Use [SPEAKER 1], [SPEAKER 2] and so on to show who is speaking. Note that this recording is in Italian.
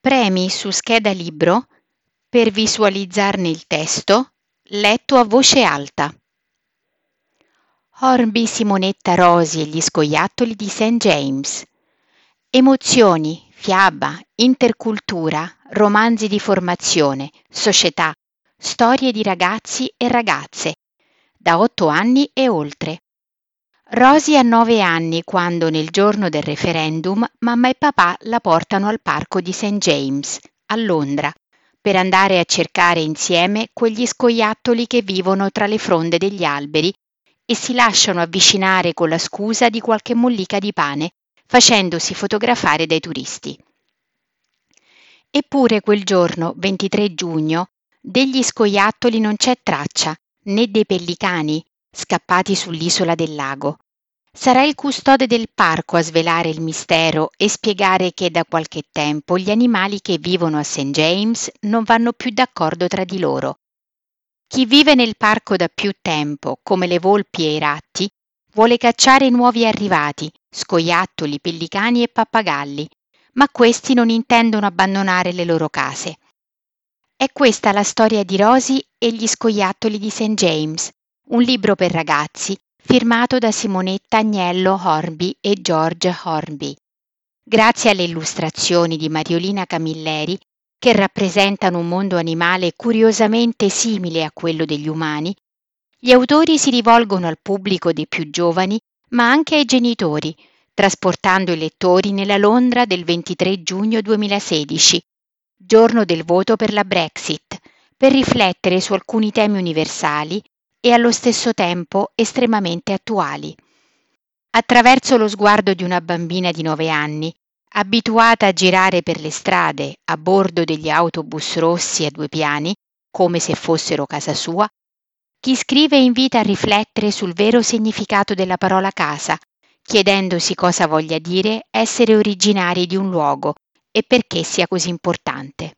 [SPEAKER 1] Premi su scheda libro per visualizzarne il testo letto a voce alta. Hornby, Simonetta Rosi e gli scoiattoli di St. James. Emozioni, fiaba, intercultura, romanzi di formazione, società, storie di ragazzi e ragazze, da otto anni e oltre. Rosi ha nove anni quando nel giorno del referendum mamma e papà la portano al parco di St. James, a Londra, per andare a cercare insieme quegli scoiattoli che vivono tra le fronde degli alberi e si lasciano avvicinare con la scusa di qualche mollica di pane, facendosi fotografare dai turisti. Eppure quel giorno, 23 giugno, degli scoiattoli non c'è traccia, né dei pellicani, scappati sull'isola del lago. Sarà il custode del parco a svelare il mistero e spiegare che da qualche tempo gli animali che vivono a St. James non vanno più d'accordo tra di loro. Chi vive nel parco da più tempo, come le volpi e i ratti, vuole cacciare nuovi arrivati, scoiattoli, pellicani e pappagalli, ma questi non intendono abbandonare le loro case. È questa la storia di Rosie e gli scoiattoli di St. James, un libro per ragazzi firmato da Simonetta Agnello Hornby e George Hornby. Grazie alle illustrazioni di Mariolina Camilleri, che rappresentano un mondo animale curiosamente simile a quello degli umani, gli autori si rivolgono al pubblico dei più giovani, ma anche ai genitori, trasportando i lettori nella Londra del 23 giugno 2016, giorno del voto per la Brexit, per riflettere su alcuni temi universali e allo stesso tempo estremamente attuali. Attraverso lo sguardo di una bambina di nove anni, abituata a girare per le strade a bordo degli autobus rossi a due piani, come se fossero casa sua, chi scrive invita a riflettere sul vero significato della parola casa, chiedendosi cosa voglia dire essere originari di un luogo e perché sia così importante.